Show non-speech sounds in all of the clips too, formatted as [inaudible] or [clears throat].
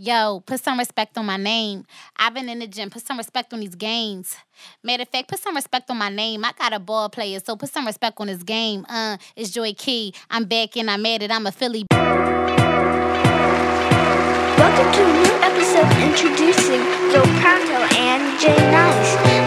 Yo, put some respect on my name. I've been in the gym. Put some respect on these games. Matter of fact, put some respect on my name. I got a ball player, so put some respect on his game. Uh, it's Joi Key. I'm back and I'm at it. I'm a Philly. Welcome to a new episode introducing Joe Pronto and Jay Nice.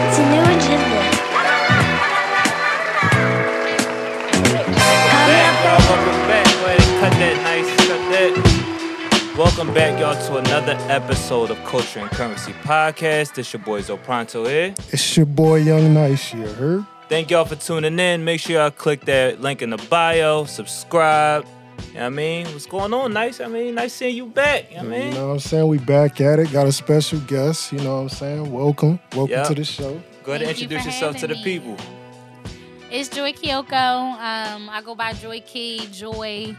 Welcome back, y'all, to another episode of Culture and Currency Podcast. This your boy Zo Pronto here. It's your boy Young Nice, you heard? Thank y'all for tuning in. Make sure y'all click that link in the bio, subscribe. You know what I mean? What's going on? Nice. I mean, nice seeing you back. You know what I You mean? know what I'm saying? We back at it. Got a special guest, you know what I'm saying? Welcome. Welcome Yeah. to the show. Go ahead and Thank you introduce for yourself to the me. people. It's Joi Keioko. Um, I go by Joi Key, Joi.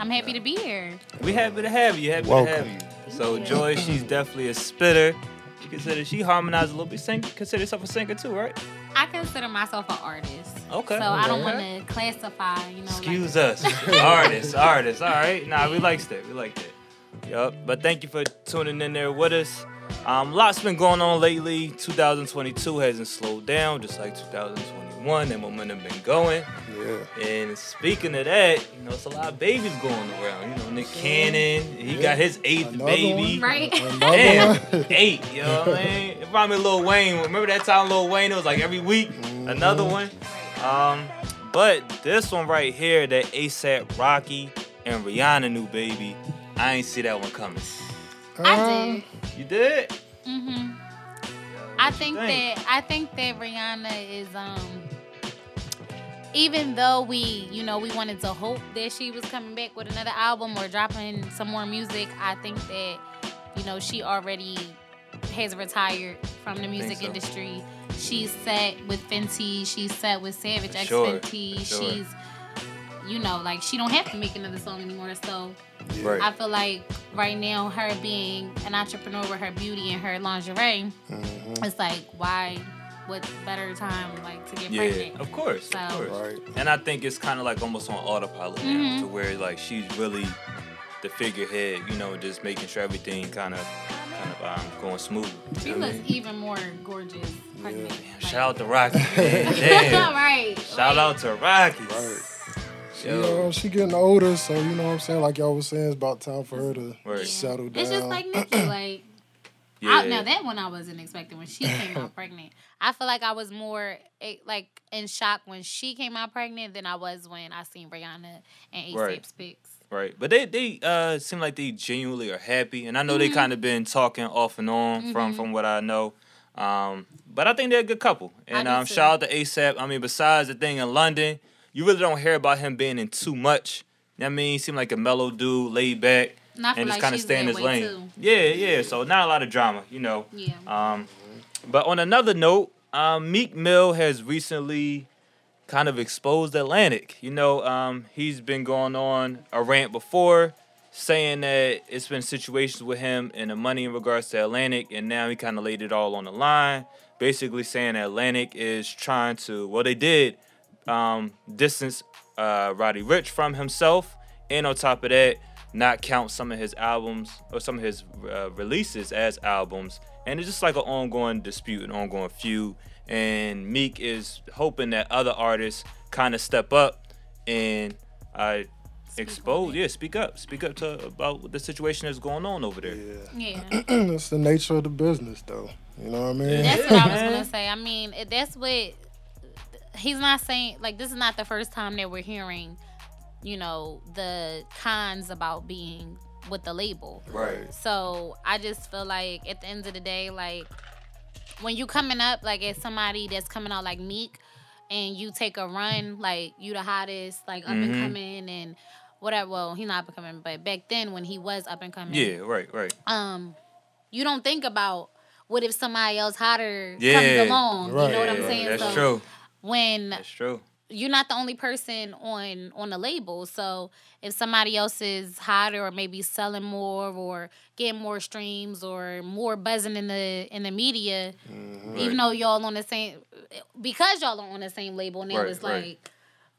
Yeah. I'm happy to be here. We happy to have you. Happy Welcome. to have you. So you. Joi, she's definitely a spitter. You consider she harmonizes a little bit. Sing, consider yourself a singer too, right? I consider myself an artist. Okay. So I don't want to classify, you know. Excuse like, us, [laughs] artists, artists. All right, nah, we like that. We like that. Yup. But thank you for tuning in there with us. Um, lots been going on lately. 2022 hasn't slowed down, just like 2021. That momentum been going. Yeah. And speaking of that, you know, it's a lot of babies going around. You know, Nick Cannon, he got his eighth Another baby. one. Right. [laughs] Another Damn, eight, you know what I mean? [laughs] It reminded me of Lil Wayne. Remember that time Lil Wayne? It was like every week, another one. Um, but this one right here, that ASAP Rocky and Rihanna new baby, I ain't see that one coming. I Um, did. You did? hmm I you think that I think that Rihanna is um even though we, you know, we wanted to hope that she was coming back with another album or dropping some more music, I think that, you know, she already has retired from the music so. industry. She's set with Fenty, she's set with Savage For X sure, Fenty, sure. she's you know, like she don't have to make another song anymore. So Right. I feel like right now, her being an entrepreneur with her beauty and her lingerie, Mhm. it's like why what better time like to get yeah, pregnant of course, So- of course. Right. And I think it's kind of like almost on autopilot now, Mhm. to where like she's really the figurehead, you know, just making sure everything kind of, kind of um, going smooth. she know I looks mean? even more gorgeous pregnant Damn, Like- shout out to Rocky. [laughs] [laughs] Damn. right Shout out to Rocky. Right. She, Yo. uh, she getting older, so you know what I'm saying? Like y'all was saying, it's about time for her to Right. settle down. it's just like Nicki like Yeah. I, now that one I wasn't expecting when she came out [laughs] pregnant. I feel like I was more eh, like in shock when she came out pregnant than I was when I seen Rihanna and ASAP's Right. pics. Right, but they they uh seem like they genuinely are happy, and I know they Mhm. kind of been talking off and on from Mhm. from what I know. Um, but I think they're a good couple, and um, too. shout out to ASAP. I mean, besides the thing in London, you really don't hear about him being in too much. You know what I mean, he seemed like a mellow dude, laid back, And I and just like kind of stay in his lane. too. Yeah, yeah. So not a lot of drama, you know. Yeah. Um, but on another note, um, Meek Mill has recently kind of exposed Atlantic. You know, um, he's been going on a rant before, saying that it's been situations with him and the money in regards to Atlantic, and now he kind of laid it all on the line. Basically, saying Atlantic is trying to, well, they did um, distance uh, Roddy Ricch from himself, and on top of that, not count some of his albums or some of his uh, releases as albums. And it's just like an ongoing dispute, an ongoing feud. And Meek is hoping that other artists kind of step up and uh, expose, yeah, speak up, speak up to about the situation that's going on over there. Yeah. Yeah. [clears throat] That's the nature of the business, though. You know what I mean? That's what I was gonna [laughs] say. I mean, that's what he's not saying. Like, this is not the first time that we're hearing, you know, the cons about being with the label. Right. So I just feel like at the end of the day, like when you coming up, like as somebody that's coming out like Meek, and you take a run, like you the hottest, like up and Mhm. coming, and whatever. Well, he's not up and coming, but back then when he was up and coming, Yeah, right, right. um, you don't think about what if somebody else hotter Yeah. comes along. You know what I'm right, saying? That's so true. when That's true. You're not the only person on on the label. So if somebody else is hotter or maybe selling more or getting more streams or more buzzing in the in the media, Mhm. even though y'all on the same because y'all are on the same label now Right, it's right. like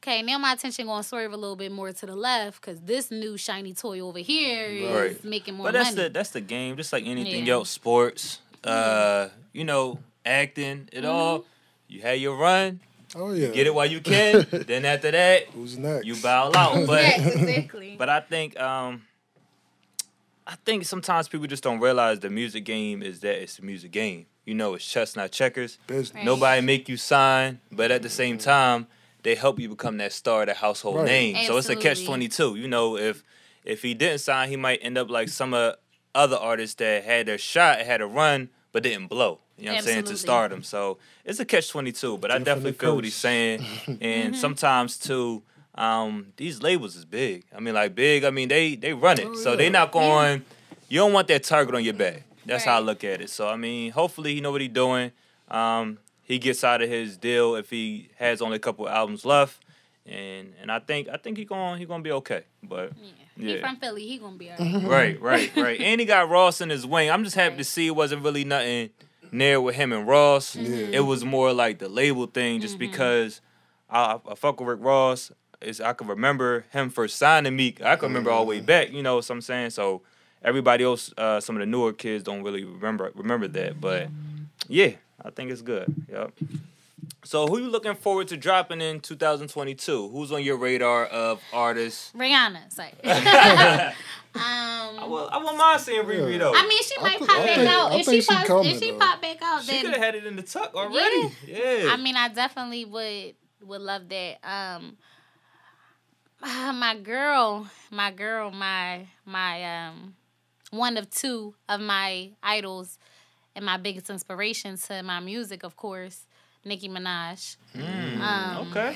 okay, now my attention gonna swerve a little bit more to the left because this new shiny toy over here is Right. making more But that's money. the that's the game. Just like anything Yeah. else, sports, uh, you know, acting, it all. You had your run, Oh yeah. get it while you can. [laughs] then after that, Who's next? you bow out. But yes, exactly. [laughs] but I think um, I think sometimes people just don't realize the music game is that it's a music game. You know, it's chess, not checkers. Business. Right. Nobody make you sign, but at the same time, they help you become that star, that household Right. name. So it's a catch twenty two. You know, if if he didn't sign, he might end up like some uh, other artists that had their shot, had a run, but didn't blow. You know what I'm saying to stardom. So it's a catch twenty two. But I Definitely definitely feel what he's curse. saying, [laughs] Mm-hmm. and sometimes too. Um, these labels is big. I mean, like big. I mean, they they run it, Oh, so yeah. they not going. You don't want that target on your back. That's how I look at it. So I mean, hopefully he know what he's doing. Um, he gets out of his deal if he has only a couple albums left, and and I think I think he going he gonna be okay. But yeah. He Yeah. from Philly. He gonna be alright. [laughs] right, right, right. And he got Ross in his wing. I'm just happy to see it wasn't really nothing near with him and Ross. Mm-hmm. It was more like the label thing, just because I, I fuck with Rick Ross. Is I can remember him first signing Meek. I can remember all the way back. You know what I'm saying? So everybody else, uh, some of the newer kids don't really remember remember that. But yeah, I think it's good. Yep. So who you looking forward to dropping in 2022? Who's on your radar of artists? Rihanna, sorry. [laughs] [laughs] I um, want, I want mine seeing Riri Yeah. though. I mean, she I might thi- pop I back think- out. If she she pop, coming, if she though. pop back out, then She could have had it in the tuck already. Yeah. I mean, I definitely would would love that. Um, ah, my girl, my girl, my my um, one of two of my idols and my biggest inspiration to my music, of course, Nicki Minaj. Mm, Um, okay.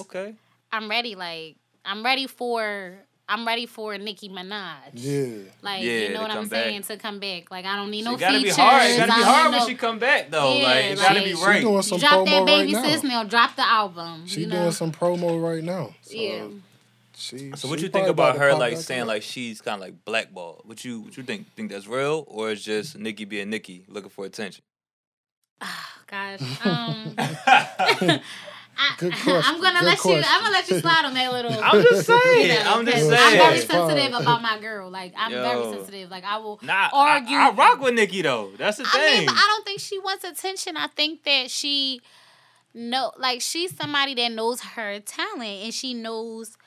Okay. I'm ready. Like I'm ready for. I'm ready for Nicki Minaj. Yeah. Like Yeah, you know what I'm come back. saying to come back. Like I don't need no it gotta features. be hard. It gotta I be don't hard need when no- she come back though. Yeah, like it gotta like- be She right. doing some drop promo that baby right sis now. Drop the album. She you know? doing some promo right now. So yeah. She, So what you think probably about her like saying up. like she's kind of like blackballed? What you what you think? Think that's real or is just Nicki being Nicki looking for attention? Oh gosh. Um, [laughs] [laughs] I, Good [laughs] question. I'm gonna Good let you. I'm gonna let you slide on that little. I'm just saying. you know, I'm just 'cause saying. I'm very sensitive about my girl. Like I'm very sensitive. Like I will Nah, argue. I, I rock with Nicki though. That's the I thing. mean, but I don't think she wants attention. I think that she know like she's somebody that knows her talent and she knows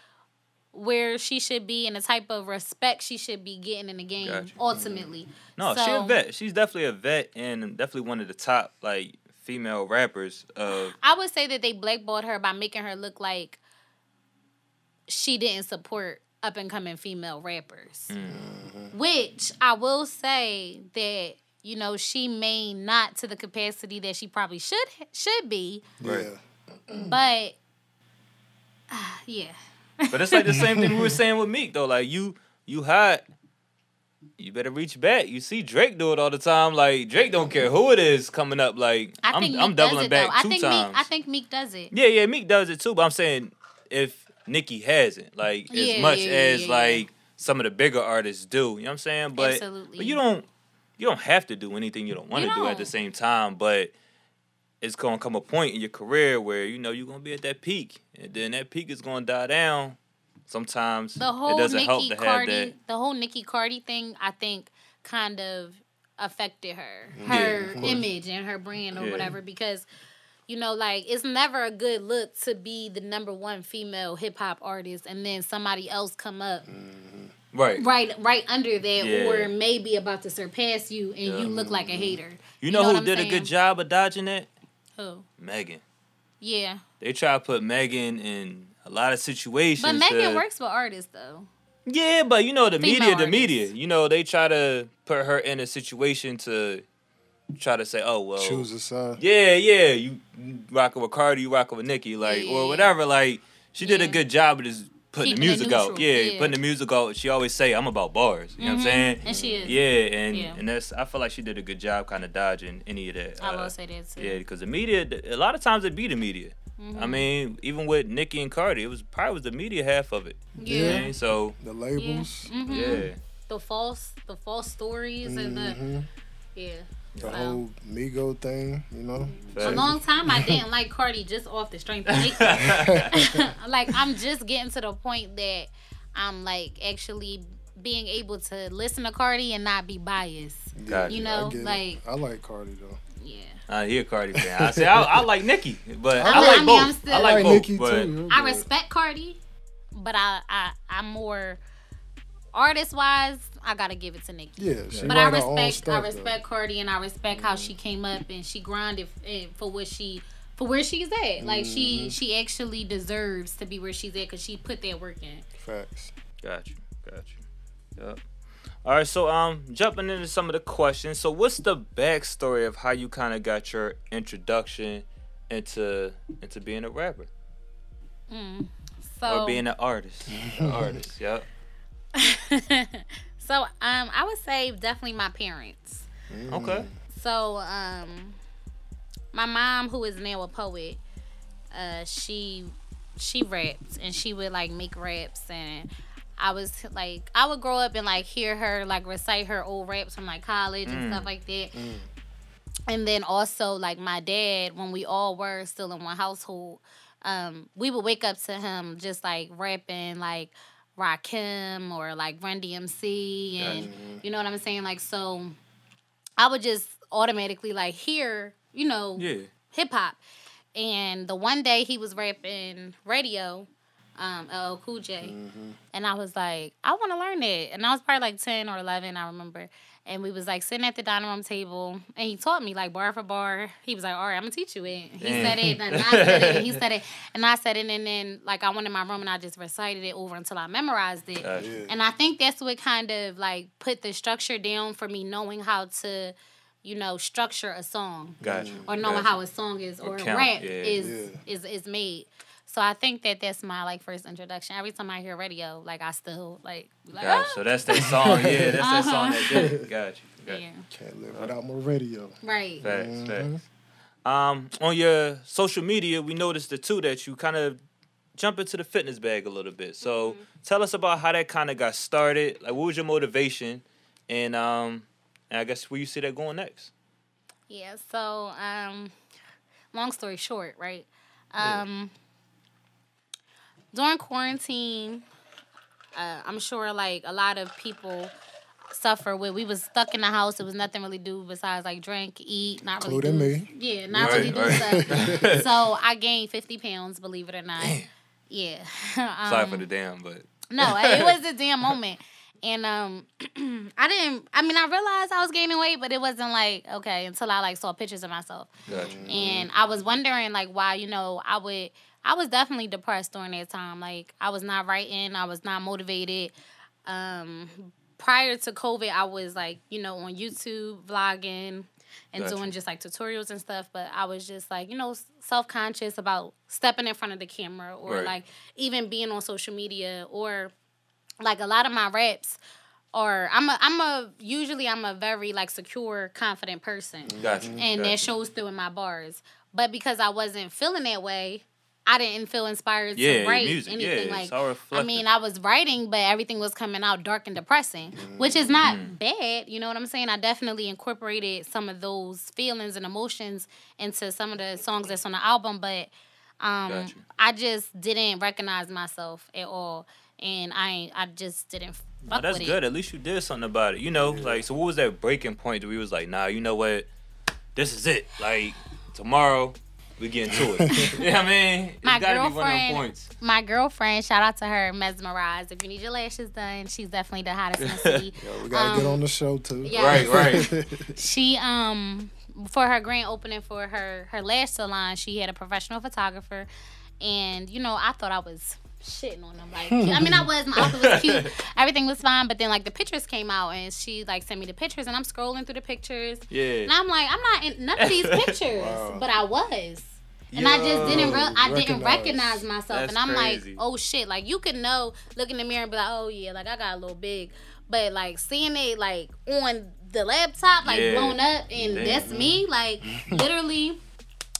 where she should be and the type of respect she should be getting in the game Gotcha. Mm-hmm. ultimately. no, she a vet. She's definitely a vet and definitely one of the top like female rappers of I would say that they blackballed her by making her look like she didn't support up and coming female rappers. Mm-hmm. Which I will say that you know she may not to the capacity that she probably should should be, Right. [sighs] Yeah. but yeah. But it's like the same thing we were [laughs] saying with Meek though. Like you, you hot. You better reach back. You see Drake do it all the time. Like Drake don't care who it is coming up. Like I am think Meek I'm doubling it, back though. I two think times. Meek, I think Meek does it. yeah, yeah, Meek does it too. But I'm saying if Nicki hasn't, like Yeah, as much yeah, yeah, as yeah, yeah. like some of the bigger artists do. You know what I'm saying? But Absolutely. but you don't you don't have to do anything you don't want to do at the same time. But it's gonna come a point in your career where you know you're gonna be at that peak, and then that peak is gonna die down. Sometimes The whole it doesn't help Nicki to have Cardi, that. the whole Nicki Cardi thing, I think, kind of affected her, her course. image and her brand or Yeah. whatever. Because, you know, like it's never a good look to be the number one female hip hop artist, and then somebody else come up mm-hmm. Right. right, right under that, Yeah. or maybe about to surpass you, and you look like a mm-hmm. hater. You know, what who I'm did a good job of dodging that? Who? Megan. Yeah, They try to put Megan in a lot of situations. but Megan to- works with artists though. Yeah, but you know the Female media, the media. You know they try to put her in a situation to try to say, oh well, Choose a side. yeah, yeah, you rocking with Cardi, you rocking with Nicki, like Yeah. or whatever. Like she did a good job of just putting Keeping the music out. Yeah, yeah. putting the music out. She always say, I'm about bars. You know what I'm Mhm, saying? and she is. Yeah, and Yeah. and that's I feel like she did a good job kind of dodging any of that. I uh, will say that too. Yeah, because the media, a lot of times it be the media. I Mm-hmm. mean, even with Nicki and Cardi, it was probably was the media half of it. You know Yeah. So The labels. Mhm. yeah. the false the false stories and the Mhm. yeah The So- whole Migo thing, you know. For a long time I didn't like Cardi just off the strength of Nicki. [laughs] [laughs] like I'm just getting to the point that I'm like actually being able to listen to Cardi and not be biased. Gotcha. You I know, it. like I like Cardi though. yeah. Uh, he a Cardi fan. I say I, I [laughs] like Nicki, but I, I like mean, both. I'm still- I I like, like both, Nicki but too. I respect Cardi, but I I I'm more artist wise. I gotta give it to Nicki. Yeah, she But I write her own respect stuff, I though. respect Cardi and I respect how she came up and she grinded for what she for where she's at. Like Mm-hmm. she she actually deserves to be where she's at because she put that work in. Facts. got you, got you. Yep. All right, so um, jumping into some of the questions. So, what's the backstory of how you kind of got your introduction into into being a rapper So or being an artist? An [laughs] artist, yep. [laughs] so um I would say definitely my parents. Okay. So um my mom who is now a poet, uh she she raps and she would like make raps and I was like I would grow up and like hear her like recite her old raps from like college and stuff like that. And then also like my dad when we all were still in one household, um we would wake up to him just like rapping like Rakim or like Run DMC and you know what I'm saying like so I would just automatically like hear, you know, Yeah. hip hop. And the one day he was rapping radio, um, LL Cool J, and I was like, I want to learn it. And I was probably like ten or eleven, I remember. And we was like sitting at the dining room table, and he taught me like bar for bar. He was like, "All right, I'm gonna teach you it." He Damn. said it, and I said it, and he said it, and I said it, and then like I went in my room and I just recited it over until I memorized it. Gotcha. And I think that's what kind of like put the structure down for me knowing how to, you know, structure a song Gotcha. or knowing gotcha. how a song is Or or, a rap yeah. is Yeah. is is made. So I think that that's my like first introduction. Every time I hear radio, like I still like like Gotcha. ah! So that's that song. Yeah, that's that song Uh-huh. that did it. Gotcha. Gotcha. yeah, Can't live without more radio. right. Facts, Mhm. facts. Um, on your social media, we noticed the two that you kind of jump into the fitness bag a little bit. So tell us about how that kind of got started. Like, what was your motivation, and um, and I guess where you see that going next. Yeah. So um, long story short, right? Um, during quarantine, uh, I'm sure like a lot of people suffer with we was stuck in the house. There was nothing really do besides like drink, eat, not really Including do, me. Yeah, not Right, really do right. stuff. [laughs] so I gained 50 pounds, believe it or not. Yeah. Sorry [laughs] Um, for the damn, but no, it was a damn moment. And um [clears throat] I didn't I mean I realized I was gaining weight, but it wasn't like okay until I like saw pictures of myself. gotcha. And I was wondering like why, you know, I would I was definitely depressed during that time. Like I was not writing, I was not motivated. Um prior to COVID, I was like, you know, on YouTube vlogging and Gotcha. doing just like tutorials and stuff, but I was just like, you know, self-conscious about stepping in front of the camera or Right. like even being on social media or like a lot of my raps or I'm a I'm a usually I'm a very like secure, confident person Gotcha. and gotcha. that shows through in my bars. But because I wasn't feeling that way, I didn't feel inspired yeah, to write music. anything. yeah, like I mean, I was writing, but everything was coming out dark and depressing, which is not Mm-hmm. bad. You know what I'm saying? I definitely incorporated some of those feelings and emotions into some of the songs that's on the album, but um. I just didn't recognize myself at all, and I I just didn't. Fuck that's with good. It. At least you did something about it. You know, like so. What was that breaking point where you was like, nah, you know what? This is it. Like tomorrow, we get into it. [laughs] you know what I mean? It's My gotta be one of them girlfriend- points. My girlfriend, shout out to her, mesmerized. If you need your lashes done, she's definitely the hottest in the [laughs] city. Yo, we gotta get Um, on the show too. yeah. Right, right. [laughs] she um for her grand opening for her her lash salon, she had a professional photographer, and you know I thought I was shitting on them. Like I mean I was my outfit was cute, [laughs] everything was fine, but then like the pictures came out and she like sent me the pictures and I'm scrolling through the pictures Yeah. and I'm like I'm not in none of these [laughs] pictures, Wow. but I was. And I just didn't real I didn't recognize. recognize myself. That's and I'm crazy. like, oh shit. Like you could know, look in the mirror and be like, oh yeah, like I got a little big. But like seeing it like on the laptop, like Yeah. blown up and Damn. that's me, like literally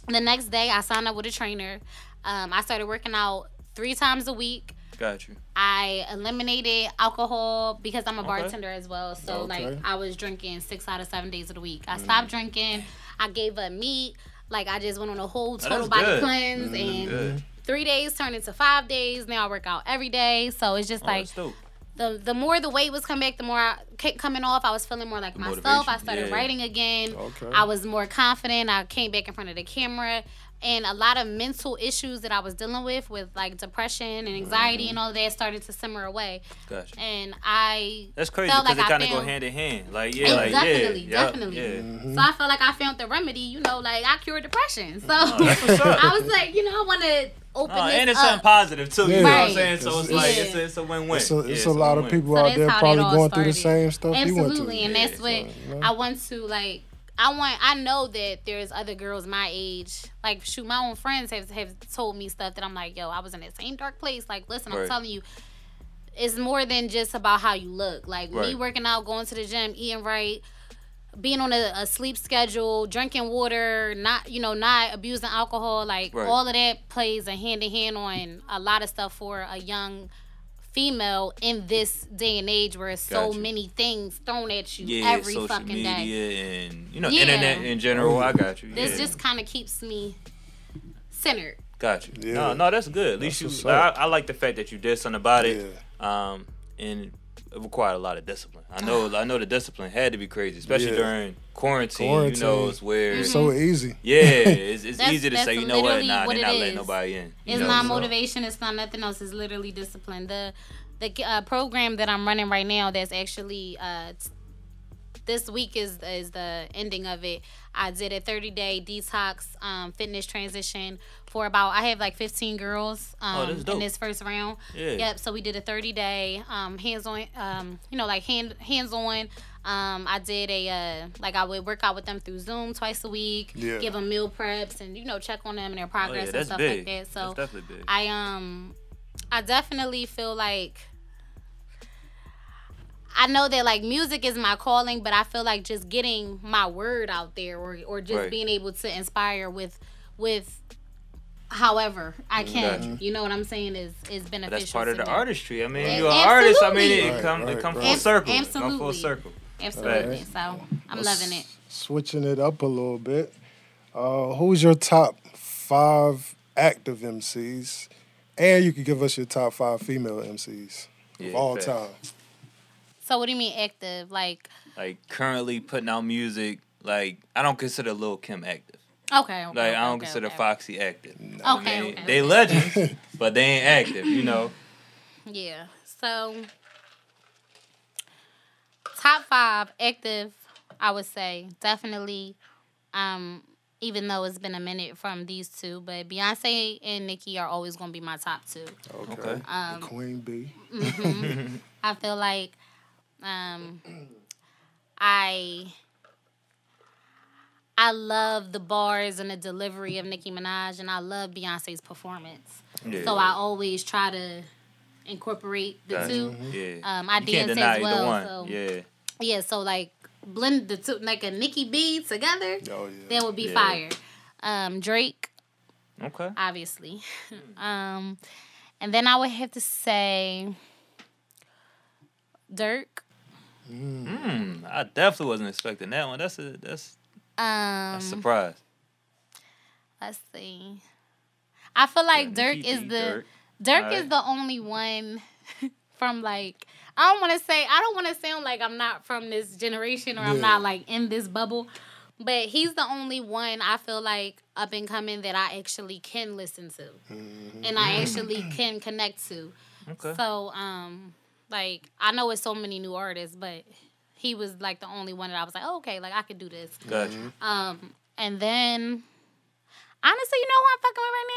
the next day I signed up with a trainer. Um, I started working out three times a week. Got you. I eliminated alcohol because I'm a Okay. bartender as well. So like I was drinking six out of seven days of the week. I stopped Mm. drinking. I gave up meat. Like I just went on a whole that's total body good. cleanse and Good. three days turned into five days. Now I work out every day. So it's just Oh, like the the more the weight was coming back, the more I kept coming off. I was feeling more like The myself. I started yeah. writing again. Okay. I was more confident. I came back in front of the camera. And a lot of mental issues that I was dealing with, with like depression and anxiety Mm-hmm. and all that, started to simmer away. Got you. And I That's crazy because like they kind of go hand in hand. Like yeah, like definitely, yeah, yup, definitely. Yeah. So I felt like I found the remedy. You know, like I cured depression. So that's. [laughs] I was like, you know, I want to open Oh, and it's up. something positive too. You Yeah. know what I'm saying? So it's It's- like it's a, it's a win-win. It's a, Yeah, it's a lot of win-win. people So out there probably all going through the same stuff you went Absolutely, through. and Yeah, that's what so, you know. I want to like. I want. I know that there's other girls my age. Like, shoot, my own friends have have told me stuff that I'm like, yo, I was in that same dark place. Like, listen, I'm telling you, it's more than just about how you look. Like me working out, going to the gym, eating right, being on a, a sleep schedule, drinking water, not you know, not abusing alcohol. Like Right. all of that plays a hand in hand on a lot of stuff for a young female in this day and age where it's so Gotcha. many things thrown at you Yeah, every social fucking media day. and you know Yeah. internet in general. I got you. This yeah. just kind of keeps me centered. got you. Yeah. No, no, that's good. At least That's you. I, I like the fact that you did something about it. Yeah. Um, and it required a lot of discipline. I know. I know the discipline had to be crazy, especially Yeah. during quarantine. Quarantine. You know, it's where. It's so easy. Yeah, [laughs] it's, it's easy to say, you know what, literally nah, what they're not is. letting nobody in. You It's know, not so- motivation. It's not nothing else. It's literally discipline. The the uh, program that I'm running right now, that's actually uh, t- this week is is the ending of it. I did a 30 day detox um, fitness transition for about I have like 15 girls um, Oh, in this first round. Yeah. Yep. So we did a 30 day um, hands on, um, you know, like hand hands on. Um, I did a uh, like I would work out with them through Zoom twice a week. Yeah. Give them meal preps and you know check on them and their Oh, progress yeah, and stuff big. like that. So that's definitely big. I um I definitely feel like I know that like music is my calling, but I feel like just getting my word out there or or just Right. being able to inspire with with however I can. Gotcha. You know what I'm saying is is But beneficial. that's part of the me. artistry. I mean, Yeah, you're an artist. I mean, it, absolutely. come Right, it come right, full right. circle. It come full circle. Absolutely. Right. So I'm Let's- loving it. Switching it up a little bit. Uh, who's your top five active MCs? And you could give us your top five female MCs Yeah, of all facts. time. So what do you mean active? Like Like currently putting out music. Like I don't consider Lil Kim active. okay, okay Like okay, I don't okay, consider okay. Foxy active. Okay, I mean, okay, they okay. legends, but they ain't active. You know. Yeah. So top five active, I would say definitely. Um, even though it's been a minute from these two, but Beyonce and Nicki are always gonna be my top two. Okay. Okay. Um, the Queen Bee. [laughs] I feel like um I I love the bars and the delivery of Nicki Minaj and I love Beyonce's performance. Yeah. So I always try to incorporate the Gotcha. two. Yeah. Um, I you can't dance deny as well. one. So Yeah. yeah, so like blend the two like a Nicki B together, Oh yeah. that would be Yeah. fire. Um, Drake, Okay. obviously. [laughs] um, and then I would have to say Durk. Hmm. I definitely wasn't expecting that one. That's a that's Um, a surprise. let's see. I feel like Yeah, Durk Nicki is the Durk. Durk Alright. is the only one [laughs] from like I don't want to say I don't want to sound like I'm not from this generation or I'm not like in this bubble, but he's the only one I feel like up and coming that I actually can listen to and I actually can connect to. Okay. So um like I know it's so many new artists, but he was like the only one that I was like, oh, okay, like I could do this. Gotcha. Um and then honestly, you know who I'm fucking with right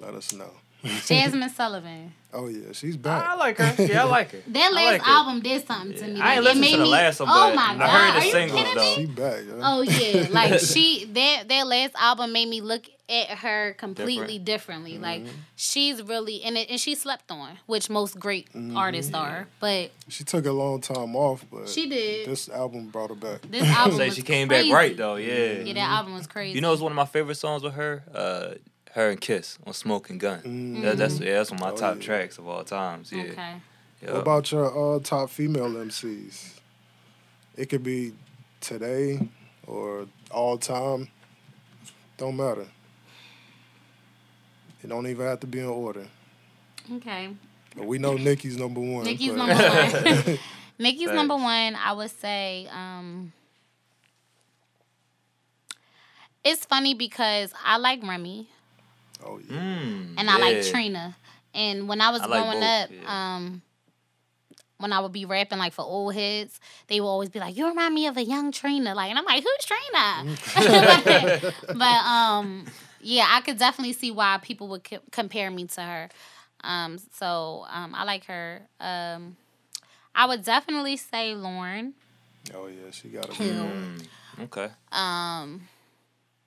now? Let us know. Jazmine [laughs] Sullivan. Oh yeah, she's back. I like her. Yeah, I [laughs] like her. That last like album did something to me. I ain't listened to the last one, Oh but my I god! heard the Are you singles, kidding though. me? She back. Yeah. Oh yeah, like [laughs] she that that last album made me look at her completely differently. Mm-hmm. Like she's really and it, and she slept on, which most great Mm-hmm. artists are. But She took a long time off, but she did. this album brought her back. This album Say was she came crazy. back right though. Yeah. Yeah, that album was crazy. You know, it's one of my favorite songs with her. Uh, her and Kiss on Smoking Gun. Mm. That, that's yeah, that's one of my Oh, top yeah. tracks of all times. Yeah. Okay. Yeah. What about your uh, top female MCs? It could be today or all time. Don't matter. It don't even have to be in order. Okay. But we know Nicki's number one. Nicki's but- number one. [laughs] Nicki's Facts. number one. I would say. Um, it's funny because I like Remy Oh yeah. Mm, and I like. Trina. And when I was I like growing both, up, yeah. um, when I would be rapping like for old heads, they would always be like, "You remind me of a young Trina." Like, and I'm like, "Who's Trina?" [laughs] but, um, yeah, I could definitely see why people would co- compare me to her. Um, so um, I like her. Um, I would definitely say Lauryn. Oh yeah, she got to be. Hill. Mm, okay. um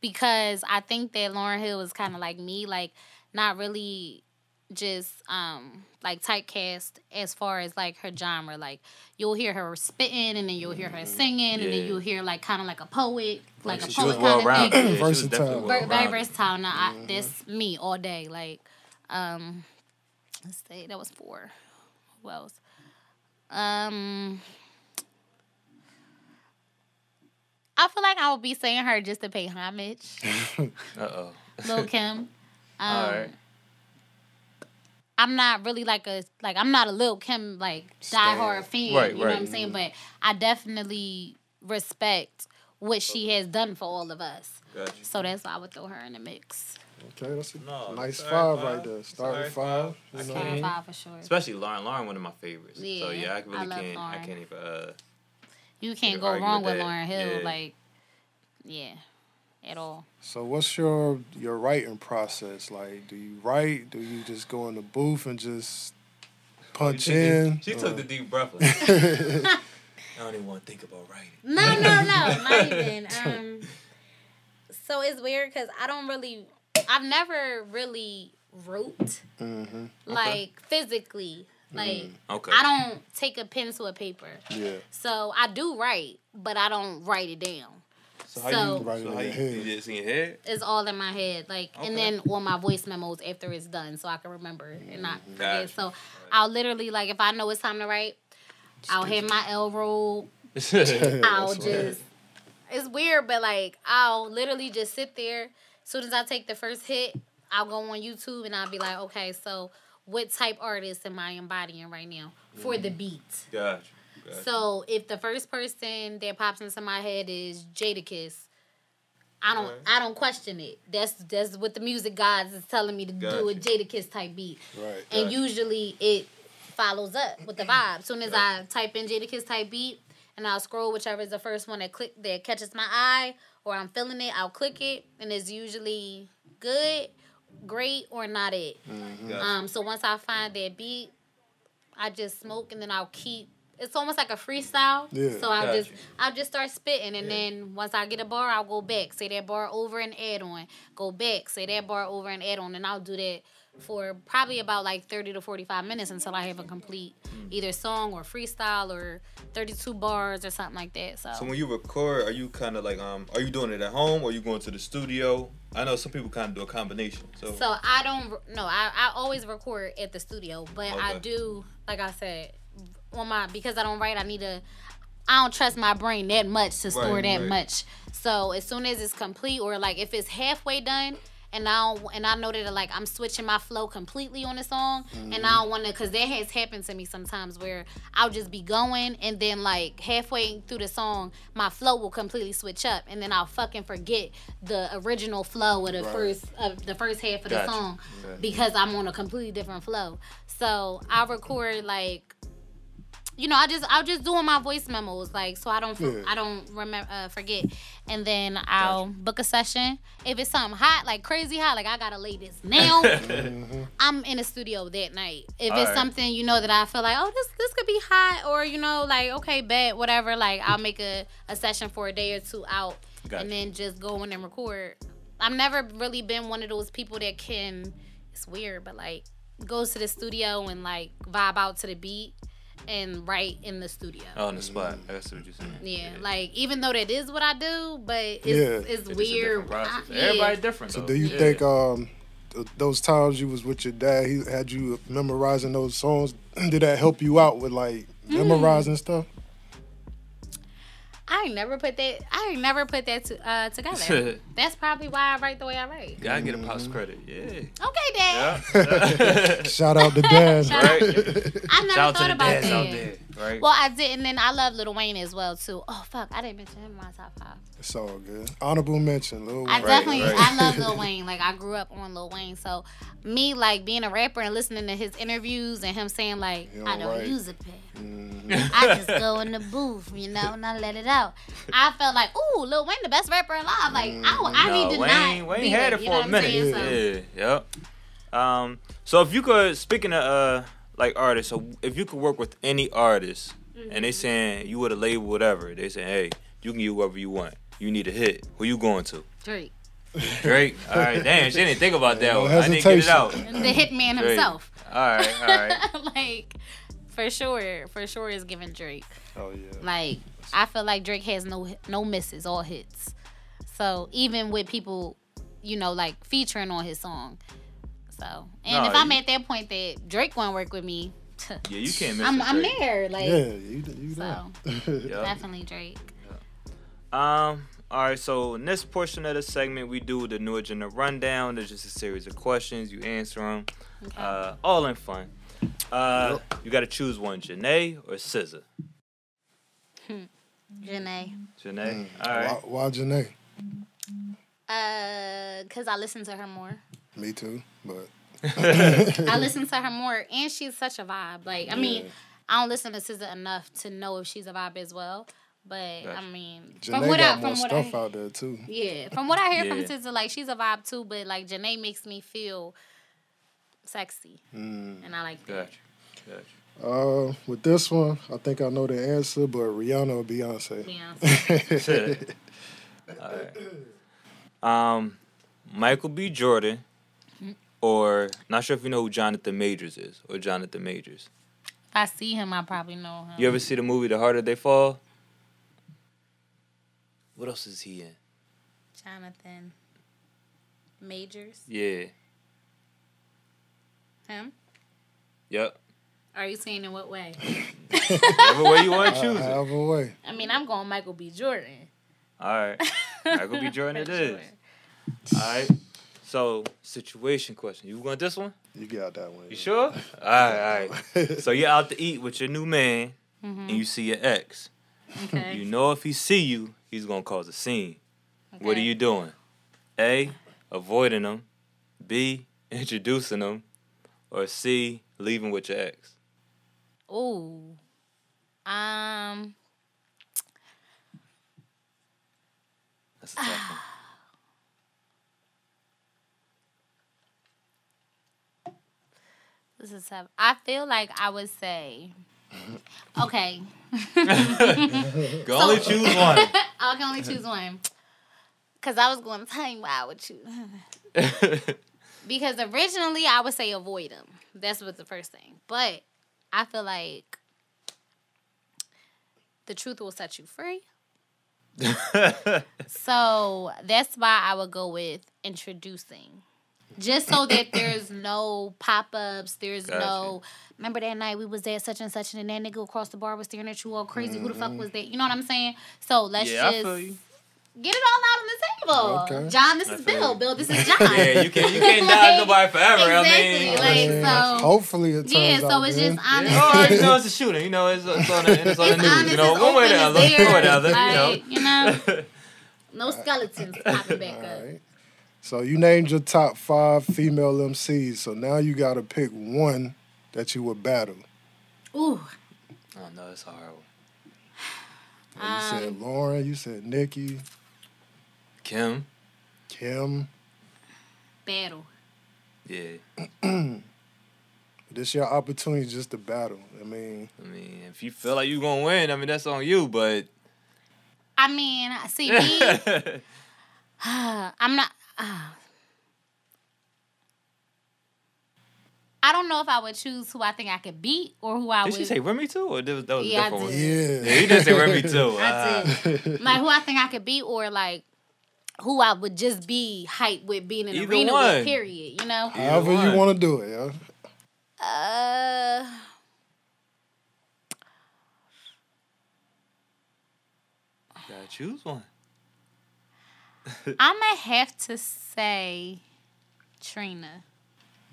because I think that Lauryn Hill was kind of like me, like not really just um like typecast as far as like her genre. Like you'll hear her spitting, and then you'll hear her singing, and then you'll hear like kind of like a poet, like a She was poet well kind of rounded. thing. Yeah, she was Versatile. Very, very well-rounded. versatile. Now I, that's me all day. Like, um, let's see, that was four. Who else? Um, I feel like I would be saying her just to pay homage. [laughs] Uh oh. Lil Kim. Um, [laughs] All right. I'm not really like a like I'm not a Lil Kim like diehard fan. Right, you know what I'm right. saying? But I definitely respect what she has done for all of us. Gotcha. So that's why I would throw her in the mix. Okay, that's a No, nice that's all five right, right there. That's Start all with right, five. five. you I know. can't- Five for sure. Especially Lauryn. Lauryn, one of my favorites. So Yeah, yeah, I really I love can't. I can't even. Uh, You can't Can't go wrong with with. Lauryn Hill. Yeah. Like, yeah, at all. So what's your your writing process like? Do you write? Do you just go in the booth and just punch she, in? She Uh, took the deep breath. [laughs] Like, I don't even want to think about writing. No, no, no, not even. [laughs] Um, so it's weird because I don't really, I've never really wrote mhm, like physically. Like Okay. I don't take a pen to a paper. Yeah. So I do write, but I don't write it down. So how So- you? Write it in your head. You just in your head? It's all in my head, like, and then on my voice memos after it's done, so I can remember and not forget. Gotcha. So I'll literally like if I know it's time to write, I'll hit my L roll. [laughs] I'll That's right. just. It's weird, but like I'll literally just sit there. As soon as I take the first hit, I'll go on YouTube and I'll be like, okay, so what type artist am I embodying right now for the beat? Gotcha. Gotcha. So if the first person that pops into my head is Jadakiss, I don't Alright. I don't question it. That's that's what the music gods is telling me to do a Gotcha. Jadakiss type beat. Right. And Gotcha. usually it follows up with the vibe. Soon as I type in Jadakiss type beat and I'll scroll whichever is the first one that click that catches my eye or I'm feeling it, I'll click it and it's usually good, great, or not it. Gotcha. Um, so once I find that beat, I just smoke and then I'll keep. It's almost like a freestyle. Yeah. So I'll Gotcha. just I'll just start spitting and then once I get a bar, I'll go back, say that bar over and add on. Go back, say that bar over and add on, and I'll do that for probably about like thirty to forty five minutes until I have a complete either song or freestyle or thirty two bars or something like that. So, So when you record, are you kind of like um, are you doing it at home or are you going to the studio? I know some people kind of do a combination. So, So I don't no, I, I always record at the studio, but I do like I said on my because I don't write. I need to. I don't trust my brain that much to store Right, that right. much. So as soon as it's complete, or like if it's halfway done, and I don't, and I know that like I'm switching my flow completely on the song, and Mm-hmm. I don't want to, cause that has happened to me sometimes where I'll just be going, and then like halfway through the song, my flow will completely switch up, and then I'll fucking forget the original flow of the Right. first of the first half of the song Gotcha. because I'm on a completely different flow. So I record like, you know, I just I'll just doing my voice memos like so I don't Yeah. I don't remember uh, forget, and then I'll book a session. If it's something hot like crazy hot, like I gotta lay this [laughs] now. I'm in the studio that night. If it's Alright. something you know that I feel like, oh, this this could be hot, or you know, like okay, bet whatever. Like I'll make a, a session for a day or two out, Gotcha. and then just go in and record. I've never really been one of those people that can. It's weird, but like goes to the studio and like vibe out to the beat and write in the studio. Oh, on the spot. I see what you're saying. Yeah, like even though that is what I do, but it's Yeah. it's, It's weird. different. I- yeah. Everybody different. So though. do you Yeah. think um those times you was with your dad, he had you memorizing those songs. [clears throat] Did that help you out with like Mm. memorizing stuff? I ain't never put that. I ain't never put that to, uh, together. [laughs] That's probably why I write the way I write. Gotta get a pops credit. Yeah. Okay, Dad. Yeah. [laughs] Shout out to dad. Shout right. [laughs] I never Shout out to thought the about dads that. Out there. Right. Well, I did, and then I love Lil Wayne as well too. Oh fuck, I didn't mention him in my top five. It's all good. Honorable mention, Lil Wayne. I definitely, right. I love Lil [laughs] Wayne. Like I grew up on Lil Wayne, so me like being a rapper and listening to his interviews and him saying like, He I don't don't use a pen. Mhm. [laughs] I just go in the booth, you know, and I let it out. I felt like, ooh, Lil Wayne, the best rapper alive. Like I, I no, need to Wayne, not Wayne be had there, it you know for what a I'm minute. saying? So- Yeah. Yep. Um. So if you could, speaking of uh, like artists, so if you could work with any artist, and Mm-hmm. they saying you would a label, whatever, they saying, hey, you can get whoever you want. You need a hit. Who you going to? Drake, Drake. [laughs] All right. Damn, she didn't think about that No one. I didn't get it hesitation. out. the hitman Drake. himself. All right. All right. [laughs] like for sure, for sure is giving Drake. Oh yeah. Like I feel like Drake has no no misses, all hits. So even with people, you know, like featuring on his song. So and No, if I'm you- at that point that Drake won't work with me, [laughs] Yeah, you can't miss I'm a I'm there. Like yeah, you you so there. [laughs] Yep. definitely Drake. Um. All right. So in this portion of the segment, we do the new agenda rundown. There's just a series of questions. You answer them. Okay. Uh, all in fun. Uh, you got to choose one, Jhené or SZA. Jhené. Jhené. Mm. All right. Why, why Jhené? Uh, cause I listen to her more. Me too, but I listen to her more, and she's such a vibe. Like I mean, Yeah. I don't listen to SZA enough to know if she's a vibe as well. But Gotcha. I mean, Jhené from what got I more what stuff I out there too. yeah, from what I hear Yeah. from SZA, like she's a vibe too. But like Jhené makes me feel sexy, Mm. and I like that. Gotcha. Gotcha. Uh, with this one, I think I know the answer, but Rihanna or Beyonce. Beyonce. [laughs] All right. Um, Michael B. Jordan, or not sure if you know who Jonathan Majors is, or Jonathan Majors. if I see him, I probably know him. You ever see the movie The Harder They Fall? What else is he in? Jonathan Majors. Yeah. Him? Yep. Are you saying in what way? [laughs] Whatever way you want to Uh, choose it. however way. I mean, I'm going Michael B. Jordan. All right. Michael B. Jordan it [laughs] For is. sure. All right. So, situation question. You want this one? You got that one. You sure? All right, all right. So you're out to eat with your new man, and you see your ex. Okay. You know if he see you, he's gonna cause a scene. What are you doing? A, avoiding him. B, [laughs] introducing him. Or C, leaving with your ex. Ooh. Um. That's a tough one. This is tough. I feel like I would say. [laughs] Okay. [laughs] Can only choose one. [laughs] I can only choose one. Cause I was going to tell you why I would choose. Because originally I would say avoid them. That's what the first thing. But I feel like the truth will set you free. So that's why I would go with introducing. Just so that there's no pop ups, there's Gotcha. no remember that night we was at such and such and that nigga across the bar was staring at you all crazy. Who the fuck mm-hmm. was that? You know what I'm saying? So let's yeah, I just feel you. get it all out on the table. Okay. John, this I is Bill. you. Bill, this is [laughs] John. Yeah, you can't you can't dodge nobody forever. I mean, Exactly, like, so- hopefully it turns Yeah, so out it's good. just honest. Yeah, oh, you know it's a shooting. You know it's, it's on the it's on the news. honest, You know [laughs] one way or the other. One way or the other. Like, You you know, [laughs] no skeletons popping back All up. Right. So you named your top five female MCs. So now you got to pick one that you would battle. Ooh, Oh no, it's a hard one. You Um, said Lauryn. You said Nicki, Kim. Kim. battle. Yeah. [clears throat] This your opportunity just to battle. I mean, I mean, if you feel like you gonna win, I mean that's on you. But I mean, I see me. [laughs] [sighs] I'm not. Uh, I don't know if I would choose who I think I could beat or who I did would. she say Remy too, or that was, that was Yeah, I a different one? did. yeah. Yeah, you did say Remy too. [laughs] I Ah. did. like who I think I could beat or like who I would just be hyped with being in the Either arena one. with. Period. You know. However you want to do it, yeah. Uh. Gotta choose one. [laughs] I'm gonna have to say Trina.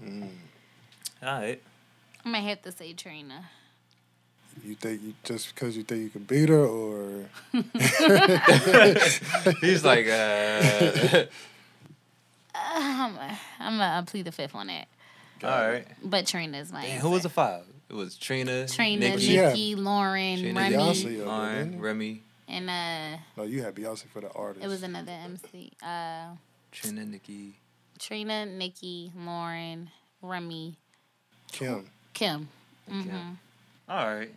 All right. I'm gonna have to say Trina. You think you just because you think you can beat her, or [laughs] He's like, uh. [laughs] I'm gonna, I'm gonna plead the fifth on that. all right. But Trina's my Damn, who was the five? It was Trina, Trina, Nicki, Yeah. Lauryn, Trina, Remy, Beyonce. Lauryn, didn't? Remy, and uh, no, you had Beyonce for the artist. it was another MC. Uh, Trina, Nicki. Trina, Nicki, Lauryn, Remy, Kim. Kim. and Mm-hmm. Kim. All right.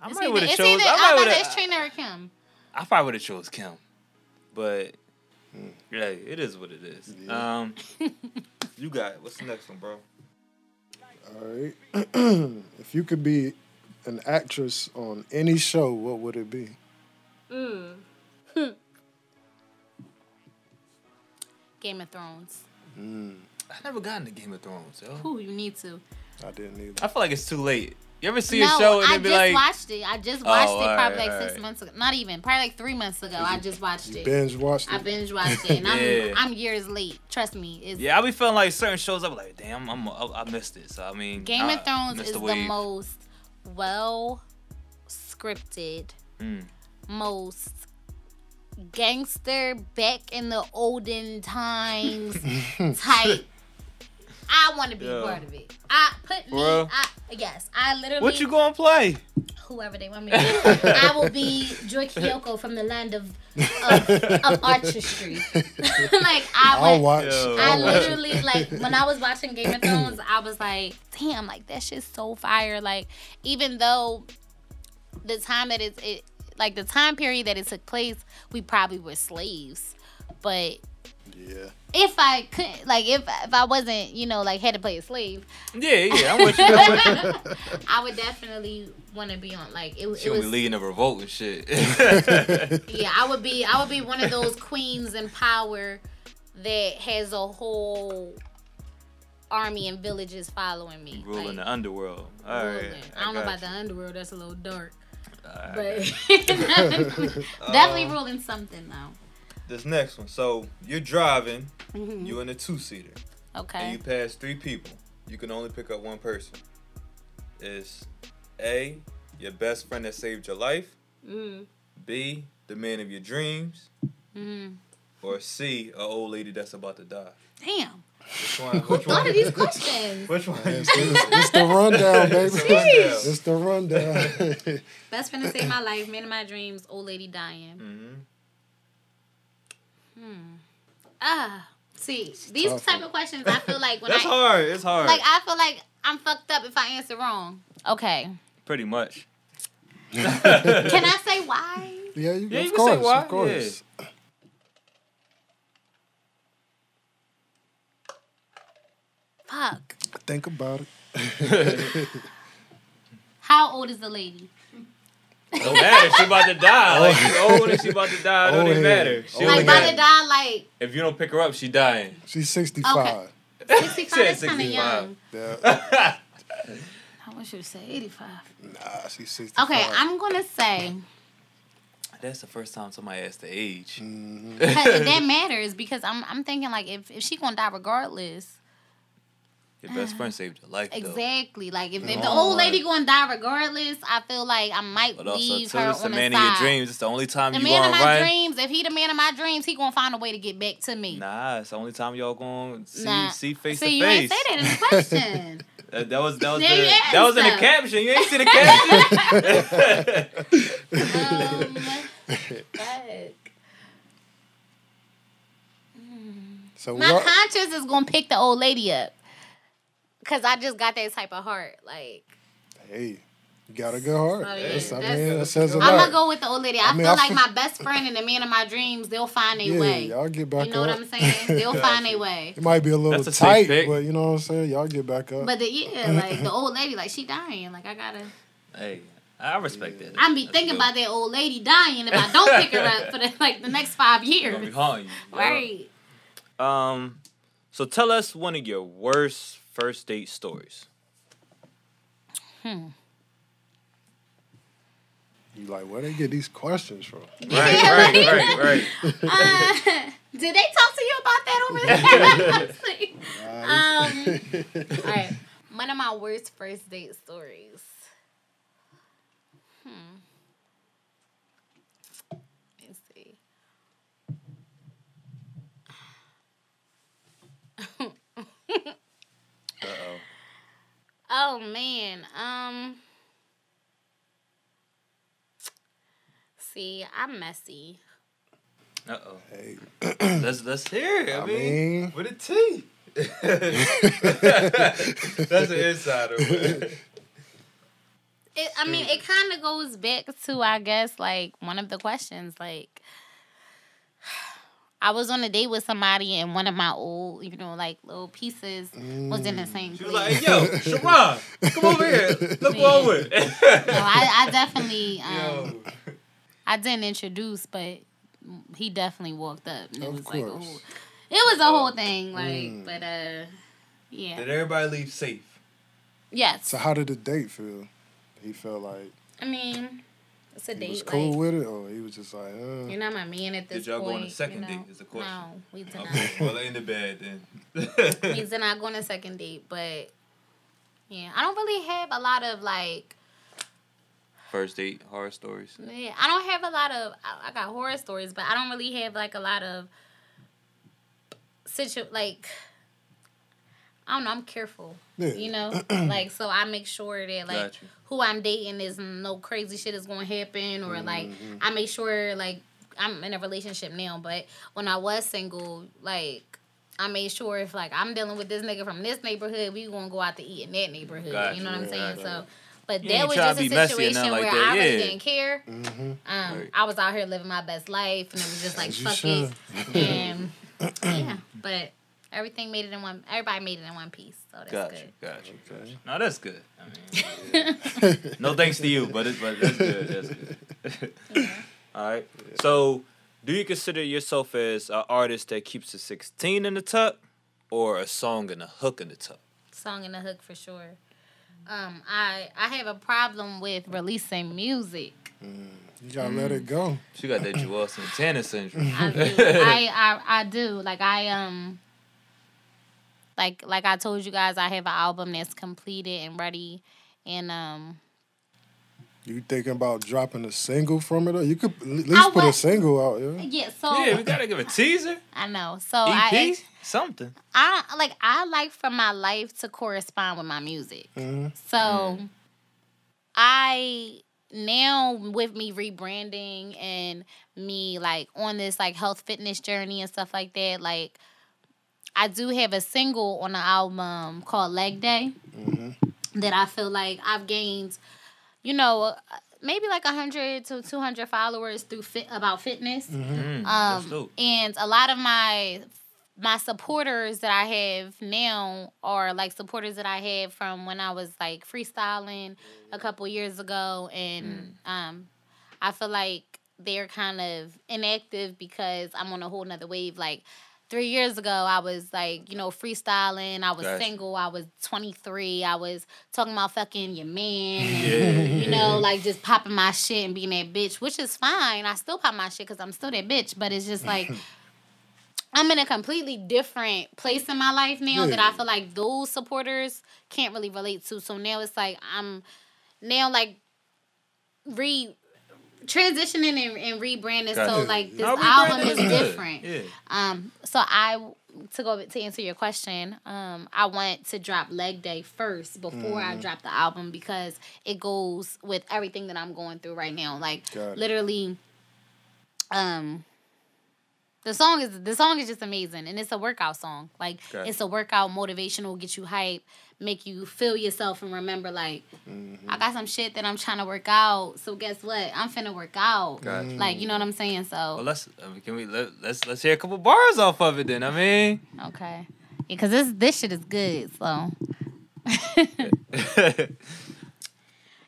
I It's might would have it's chose. either I I might was would it's have. Trina or Kim. I probably would have chose Kim, but Hmm. yeah, it is what it is. Yeah. Um, [laughs] you got it. what's the next one, bro? All right. [clears throat] if you could be an actress on any show, what would it be? Game of Thrones. I never got into Game of Thrones, yo. Who you need to? I didn't either. I feel like it's too late. You ever see no, a show and I it be just like, watched it. I just watched Oh, it probably alright, like six alright. months ago. Not even, probably like three months ago. I just watched You it. binge watched it. I binge watched it, and I'm [laughs] I'm years late. Trust me. It's, yeah, I be feeling like certain shows. I be like, damn, I'm, I, I missed it. So I mean, Game I of Thrones is the wave. most well scripted, Mm. Most gangster back in the olden times [laughs] type. I want to be Yeah. part of it. I put me. Bruh. I, yes, I literally. What you gonna play? whoever they want me to be. [laughs] I will be Joi Keioko from the land of of, of [laughs] artistry. like I I'll would, watch. I I'll watch. literally like when I was watching Game of [clears throat] Thrones, I was like, damn, like that shit's so fire. Like even though the time that it's it like the time period that it took place, we probably were slaves. But Yeah. if I could like if if I wasn't, you know, like had to play a slave, Yeah, yeah, I'm with you. I'm with you. I would definitely want to be on like it, it was be leading a revolt and shit. [laughs] Yeah, I would be I would be one of those queens in power that has a whole army and villages following me. Ruling like, the underworld. All right. ruling. I don't know got about the underworld, that's a little dark. You. All right. But [laughs] definitely ruling something though. This next one. So you're driving. Mhm. You in a two seater. Okay. And Okay. you pass three people. You can only pick up one person. Is A, your best friend that saved your life. Mm. B, the man of your dreams. Mm. Or C, a old lady that's about to die. Damn. Which one? Who Which thought one? of these questions? Which one? It's, it's, it's the rundown, baby. Jeez. It's the rundown. Best friend to save my life, man of my dreams, old lady dying. hmm Ah. See, these tough type of questions I feel like when That's I hard. It's hard. like I feel like I'm fucked up if I answer wrong. Okay. Pretty much. Can I say why? yeah, you, Yeah, of you can say course, why, of course. Fuck. Think about it. [laughs] How old is the lady? Don't matter. She about to die. Like she old and she about to die. It don't even matter. She Old only Like by got- the die, like if you don't pick her up, she dying. She's 65. 65 Said is kind of 65. young. Yeah. [laughs] I want you to say 85. Nah, she's 65. Okay, I'm gonna say That's the first time somebody asked the age. Mhm. 'cause [laughs] that matters because I'm I'm thinking like if, if she gonna die regardless, Your best friend saved your life, though. exactly. Like if, if the old lady gonna die regardless, I feel like I might But also, leave too, her it's the on the man of your dreams. It's the only time The you man of my run. dreams. If he the man of my dreams, he gonna find a way to get back to me. Nah, it's the only time y'all gonna see Nah. see face See, to you face. ain't say that in the question. [laughs] That was that was [laughs] the, you that was in the caption. You ain't see the [laughs] caption. um, fuck. So we My are, conscience is gonna pick the old lady up. Cause I just got that type of heart. Like hey, you got a good heart. Oh, yeah. That's, I That's- mean, that says a I'm lot. gonna go with the old lady. I, I mean, feel I like feel- my best friend and the man of my dreams, they'll find their yeah, way. y'all get back You know up. what I'm saying? They'll [laughs] find their way. It might be a little That's a tight, pick. but you know what I'm saying. Y'all get back up. But the, yeah, [laughs] like the old lady, like she dying. Like I gotta. hey, I respect that. I'm be That's thinking good. about that old lady dying if I don't pick her up [laughs] for the, like the next five Gonna be years. you. Right. Um, so tell us one of your worst first date stories. You like where they get these questions from? [laughs] Right, right, right, right. [laughs] Uh, did they talk to you about that over there? [laughs] um, all right. One of my worst first date stories. Hmm. Let's see. [sighs] Uh oh. Oh man. Um. See, I'm messy. Uh oh. Hey, [clears throat] Let's let's hear it. I, I mean, mean- with a T. [laughs] That's an insider. man. It, I mean, it kind of goes back to, I guess, like one of the questions. Like, I was on a date with somebody, and one of my old, you know, like little pieces was in the same She was place. like, "Yo, Sharon, come over here. [laughs] Look Man. forward." no, I, I definitely, [laughs] um, I didn't introduce, but he definitely walked up, and it Of was like, course. oh, it was a whole thing, like, but uh, yeah, Did everybody leave safe? yes. so how did the date feel? He felt like I mean, it's a he date. was cool like, with it, or he was just like, uh, You're not my man at this point." Did y'all go on a second you know? date is the question. No, we did not. Okay, well, in the bed then. we did not go on a second date, but yeah, I don't really have a lot of like. First date horror stories. Yeah, I don't have a lot of. I, I got horror stories, but I don't really have like a lot of situ like. I don't know. I'm careful. Yeah. You know, [clears throat] like so I make sure that like Got you. who I'm dating is no crazy shit is going to happen, or like I make sure like I'm in a relationship now, but when I was single, like I made sure if like I'm dealing with this nigga from this neighborhood, we gonna go out to eat in that neighborhood. Got you know what I'm saying? right. So, but You that was just a be messy or situation like where that, I really didn't care. mm-hmm. Um, Right. I was out here living my best life, and it was just like As fuck should. it, and [clears throat] yeah. But everything made it in one. Everybody made it in one piece, so that's Got good. you, got you. No, that's good. I mean, [laughs] [laughs] no thanks to you, but it's but that's good. That's good. [laughs] All right. So, do you consider yourself as an artist that keeps a sixteen in the tuck, or a song and a hook in the tuck? song and the hook for sure. Um, I I have a problem with releasing music. you gotta let Mm. it go. She got that Joel Santana syndrome. I do. I, I I do. Like I um like like I told you guys I have an album that's completed and ready and um You thinking about dropping a single from it? Or you could at least I put a single out, yeah. yeah, so yeah, we gotta give a teaser, I know. So EP, I something. I like I like for my life to correspond with my music. Mhm. So I now with me rebranding and me like on this like health fitness journey and stuff like that, like I do have a single on the album called Leg Day that I feel like I've gained, you know, maybe like 100 to 200 followers through fit about fitness. Mm, that's Um, and a lot of my my supporters that I have now are like supporters that I had from when I was like freestyling a couple years ago, and um, I feel like they're kind of inactive because I'm on a whole nother wave. Like three years ago, I was like, you know, freestyling. I was Gotcha. single. I was 23. I was talking about fucking your man. And, [laughs] Yeah. you know, like just popping my shit and being that bitch, which is fine. I still pop my shit because I'm still that bitch. But it's just like [laughs] I'm in a completely different place in my life now that I feel like those supporters can't really relate to. So now it's like I'm now like re transitioning and, and rebranding. So Gotcha. like this No, album is different. Yeah. Um, so I to go to answer your question, um, I want to drop Leg Day first before I drop the album because it goes with everything that I'm going through right now. Like Got literally, um, the song is the song is just amazing and it's a workout song. Like Gotcha. it's a workout motivational, get you hype, make you feel yourself and remember like Mm-hmm. I got some shit that I'm trying to work out. So guess what? I'm finna work out. Gotcha. Like you know what I'm saying? So Well, let's I mean, can we let, let's let's hear a couple bars off of it then. I mean, Okay. Because this this shit is good, so [laughs] [laughs]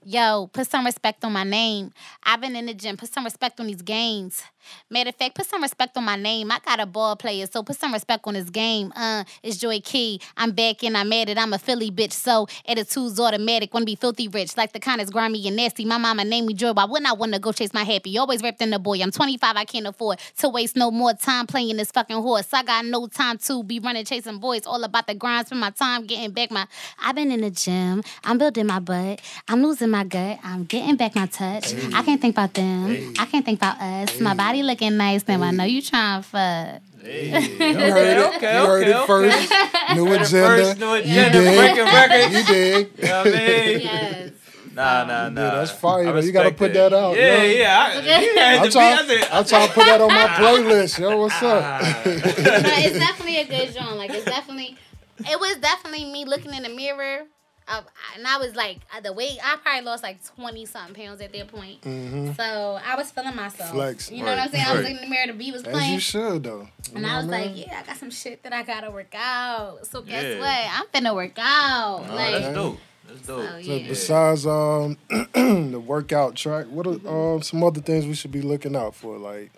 Yo, put some respect on my name. I've been in the gym. Put some respect on these games. Matter of fact, put some respect on my name. I got a ball player, so put some respect on this game. Uh, it's Joy Key. I'm back and I'm at it. I'm a Philly bitch, so attitude's automatic. Wanna be filthy rich, like the kind that's grimy and nasty. My mama named me Joy, Why would not I wanna go chase my happy. Always wrapped in the boy. I'm 25, I can't afford to waste no more time playing this fucking horse. I got no time to be running chasing boys. All about the grind, spend my time getting back my. I've been in the gym. I'm building my butt. I'm losing my gut. I'm getting back my touch. I can't think about them. I can't think about us. My body looking nice. Now I know you trying to fuck. Hey, [laughs] You heard it. okay, you heard okay, it okay. first. New agenda. First new You agenda, dig. breaking records. You dig. You know what I mean? Yes. Nah, nah, nah. Yeah, that's fire, You gotta put that out, Yeah, yo. yeah. I, you [laughs] had I'm to be. trying, I said, I'm trying to put that on my [laughs] playlist. Yo, what's up? It's definitely a good joint. Like it's definitely, it was definitely me looking in the mirror, uh, and I was like, uh, the weight. I probably lost like twenty something pounds at that point. Mhm. So I was feeling myself. Flex. You know what I'm Right, saying? I was looking in the mirror. The beat was playing. As you should, though. You And I was what like, mean? yeah, I got some shit that I gotta work out. So guess Yeah. what? I'm finna work out. Oh, like, that's dope. That's dope. so, So besides um [clears throat] the workout track, what are um, some other things we should be looking out for? Like,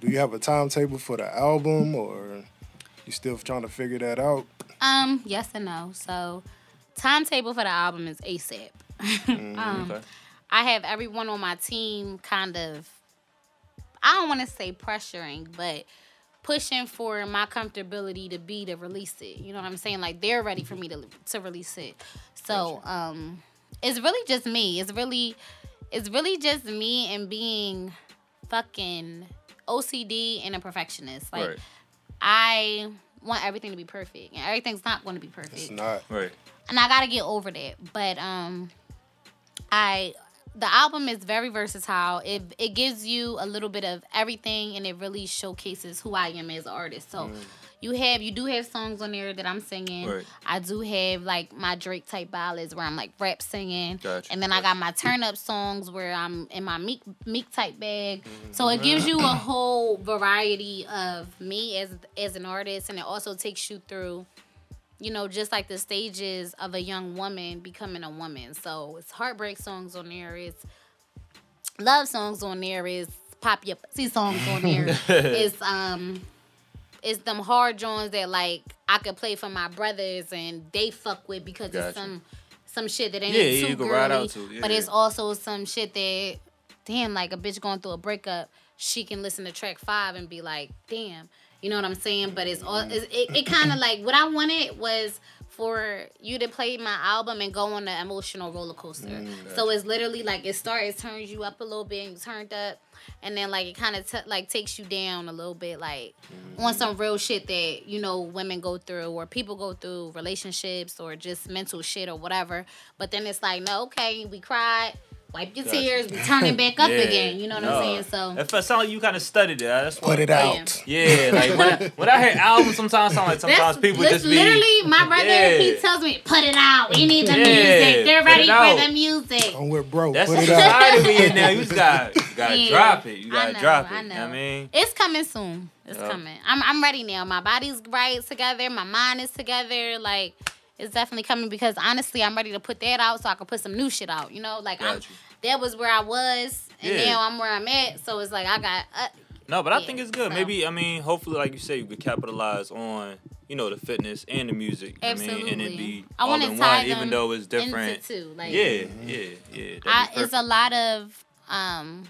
do you have a timetable for the album, or you still trying to figure that out? Um, yes and no. So, timetable for the album is ASAP. [laughs] um, Okay. I have everyone on my team kind of, I don't want to say pressuring, but pushing for my comfortability to be to release it. You know what I'm saying? Like they're ready for me to to release it. So, um, it's really just me. It's really, it's really just me and being fucking OCD and a perfectionist. Like Right. I want everything to be perfect, and everything's not going to be It's perfect not. Right. and I gotta get over that. But um, I the album is very versatile. It it gives you a little bit of everything, and it really showcases who I am as an artist. So. You have you do have songs on there that I'm singing. Right. I do have like my Drake type ballads where I'm like rap singing, Gotcha, and then I got my turn up songs where I'm in my meek meek type bag. So it gives you a whole variety of me as as an artist, and it also takes you through you know, just like the stages of a young woman becoming a woman. So it's heartbreak songs on there, it's love songs on there, it's pop your pussy songs on there. [laughs] it's um it's them hard joints that like I could play for my brothers and they fuck with because Gotcha. it's some some shit that ain't Yeah, yeah, too you can girly. ride out to, yeah, but it's also some shit that damn like a bitch going through a breakup, she can listen to track five and be like, damn. You know what I'm saying? But it's all it's, it, it kind of like what I wanted was for you to play my album and go on an emotional roller coaster. Mm, so it's literally like it starts, it turns you up a little bit and you turned up, and then like it kind of t- like takes you down a little bit, like Mm. on some real shit that you know women go through or people go through relationships or just mental shit or whatever. But then it's like, no, okay, we cried. Wipe your Gotcha. tears. We turn it back up Yeah. again. You know what No. I'm saying? So It felt sound like you kind of studied it. That's Put it out. Yeah, like when I, [laughs] when I hear albums, sometimes sound like sometimes That's, people that's just be literally my brother. Yeah. He tells me, "Put it out. We need the Yeah, music. They're ready for the music." I'm with broke. That's Put the it out. society we in now. You just got [laughs] you gotta Yeah. drop it. You gotta know, drop it. I You know know. what I mean? It's coming soon. It's Yeah. coming. I'm I'm ready now. My body's right together. My mind is together. Like it's definitely coming because honestly, I'm ready to put that out so I can put some new shit out. You know, like I'm, that was where I was, and Yeah. now I'm where I'm at. So it's like I got. Uh, No, but I think it's good. so. Maybe I mean, hopefully, like you say, you could capitalize on you know the fitness and the music. I mean, and it Absolutely. be I all wanna in tie one, even them though it's different. into two, like yeah, yeah, yeah. I, it's a lot of um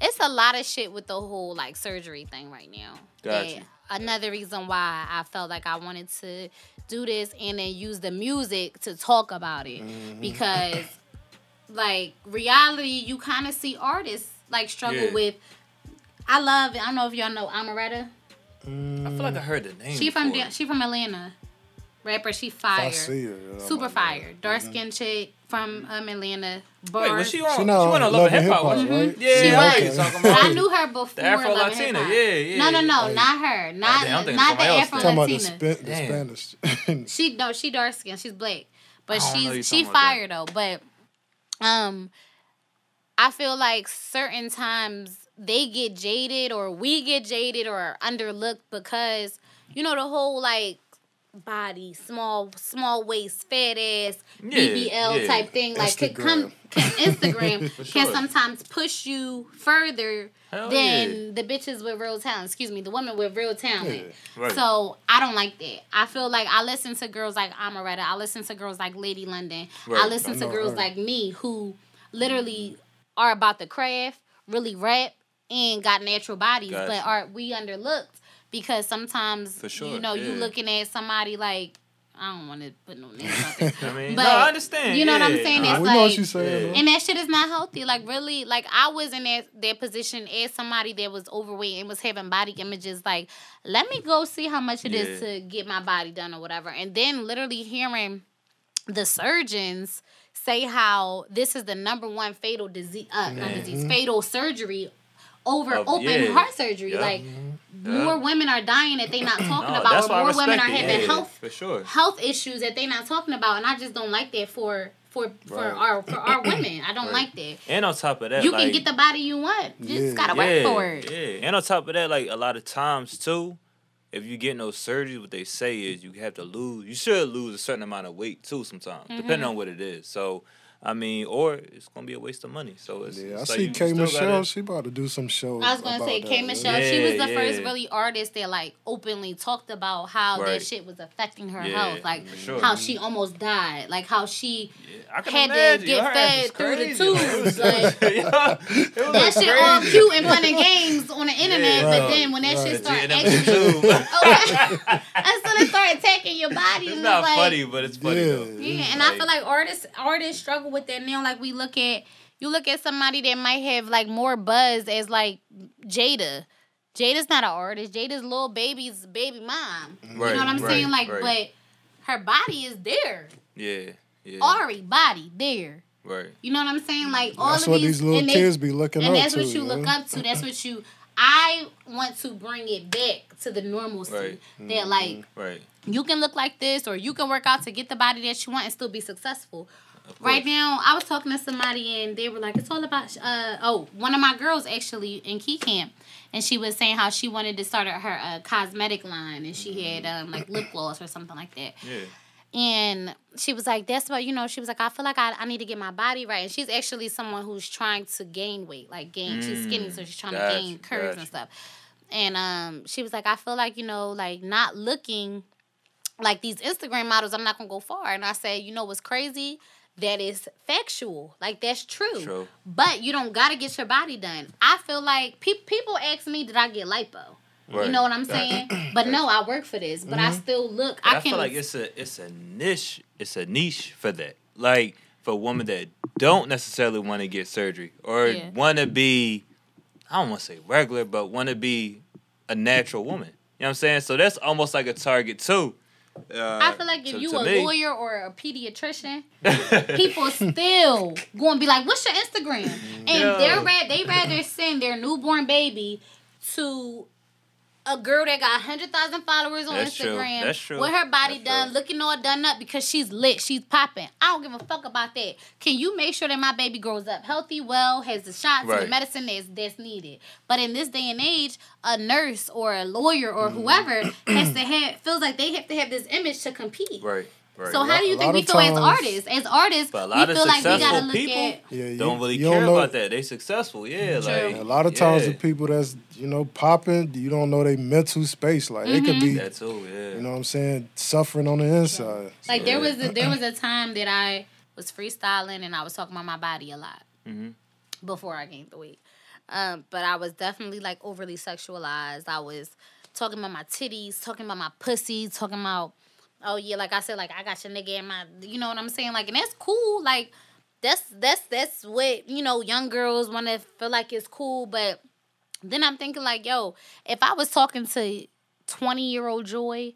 it's a lot of shit with the whole like surgery thing right now. Got That you. Another reason why I felt like I wanted to do this and then use the music to talk about it Mm-hmm. because [laughs] like reality you kind of see artists like struggle Yeah. with I love it, I don't know if y'all know Omeretta. I feel like I heard the name. She from before. She from Atlanta. Rapper, she fire. I see her. yeah, Super I'm like, fire. Dark skinned chick from um, Atlanta. Bars. Wait, was she on? She She, went on Love Love and and Hip Hop, Hip Hop, wasn't right? she? Yeah, She I know was. what you're talking But about. I knew her before. The Afro Love Latina, yeah, yeah. No, no, no, yeah. not her. Not, damn, I'm not the Afro then. Talking about the, Latina. sp- the Spanish. [laughs] She no, she dark skin. She's black, but I don't know you she's she talking about fire though. But um, I feel like certain times they get jaded or we get jaded or underlooked because you know the whole like body, small small waist, fat ass, Yeah, BBL yeah. type thing, like could come [laughs] can Instagram [laughs] For can sometimes push you further Hell than yeah. the bitches with real talent. Excuse me, the women with real talent. Yeah, right. So I don't like that. I feel like I listen to girls like Omeretta. I listen to girls like Lady London. I listen I to girls her. like me who literally are about the craft, really rap, and got natural bodies, Gotcha. but are we underlooked because sometimes For sure, you know you yeah. looking at somebody like I don't want to put no names out [laughs] there. I mean, But no, I understand. you know what I'm saying? It's we know what like- you're saying. And that shit is not healthy. Like really, like I was in that that position as somebody that was overweight and was having body images. Like, let me go see how much it is Yeah. to get my body done or whatever. And then literally hearing the surgeons say how this is the number one fatal disease, uh, not disease, fatal surgery over Of- open yeah. heart surgery. Yeah. Like Yeah. more women are dying that they not [clears throat] talking No, about, or more women are having Yeah, health for sure. health issues that they not talking about, and I just don't like that for for for Right. our for our [clears throat] women. I don't Right. like that. And on top of that, You like, can get the body you want. You Yeah. just gotta yeah, work for it. Yeah, and on top of that, like a lot of times too, if you get no surgery, what they say is you have to lose. You should lose a certain amount of weight too, sometimes, Mm-hmm. depending on what it is. So, I mean, or it's gonna be a waste of money. So it's, Yeah, I like see you K Michelle. gotta- She about to do some shows. I was gonna about say that, K yeah. Michelle. she was the Yeah, first really artist that like openly talked about how that Right. shit was affecting her Yeah, health, like sure. how she almost died, like how she Yeah, I can had to get Her fed through the crazy. [laughs] It was tubes, like- [laughs] yeah, it was that shit all cute and fun and games on the [laughs] internet, Yeah, but right, then when that right. shit Yeah, started that actually, was too. oh, until it started attacking your body, It's not like, funny, but it's funny Yeah. though. Yeah, and I feel like artists artists struggle with that now. Like we look at you look at somebody that might have like more buzz as like Jayda. Jayda's not an artist. Jayda's Lil Baby's baby mom. you know what I'm right, saying? Like, right. but her body is there. Yeah, yeah, Ari body there. right. You know what I'm saying? Like all That's of what these, these little and they- kids be looking and up that's to. what you look up to. That's what you. I want to bring it back to the normalcy Right. that like Right. you can look like this or you can work out to get the body that you want and still be successful. Right now, I was talking to somebody and they were like, "It's all about." Uh, oh, one of my girls actually in Key Camp, and she was saying how she wanted to start her uh, cosmetic line, and she had um, like lip gloss or something like that. Yeah. And she was like, "That's what you know." She was like, "I feel like I, I need to get my body right." And she's actually someone who's trying to gain weight, like gain. she's skinny, so she's trying gotcha, to gain curves and stuff. And um, she was like, "I feel like you know, like not looking." like these Instagram models, I'm not gonna go far. And I said, you know what's crazy? That is factual. Like that's true. True. But you don't gotta get your body done. I feel like pe- people ask me, did I get lipo? You know what I'm saying? [clears throat] But no, I work for this. But I mm-hmm. still look. But I, I, can. feel like it's a it's a niche it's a niche for that. Like for women that don't necessarily want to get surgery or Yeah. want to be I don't want to say regular, but want to be a natural woman. You know what I'm saying? So that's almost like a target too. Uh, I feel like if to- you to a me. lawyer or a pediatrician, people [laughs] still going to be like, "What's your Instagram?" And Yo. they're they rather send their newborn baby to a girl that got hundred thousand followers on That's true. Instagram That's true. with her body That's done, true. looking all done up because she's lit, she's popping. I don't give a fuck about that. Can you make sure that my baby grows up healthy, well, has the shots and the medicine that's that's needed? But in this day and age, a nurse or a lawyer or Mm-hmm. whoever [clears throat] has to have feels like they have to have this image to compete. right, right. So how do you think we of feel as artists? As artists, But a we lot of feel like we gotta look people at Yeah, you, don't really you care don't know, about that. They successful, yeah. True. Like A lot of times yeah. the people that's you know popping, you don't know they mental space. Like they could be, that too, yeah. you know what I'm saying, suffering on the inside. like So, there yeah. was a, there [clears throat] was a time that I was freestyling and I was talking about my body a lot Mhm. before I gained the weight. Um, but I was definitely like overly sexualized. I was talking about my titties, talking about my pussy, talking about oh yeah, like I said, like I got your nigga in my, you know what I'm saying? Like, and that's cool. Like that's that's that's what you know young girls want to feel like it's cool. But then I'm thinking like, yo, if I was talking to 20 year old Joi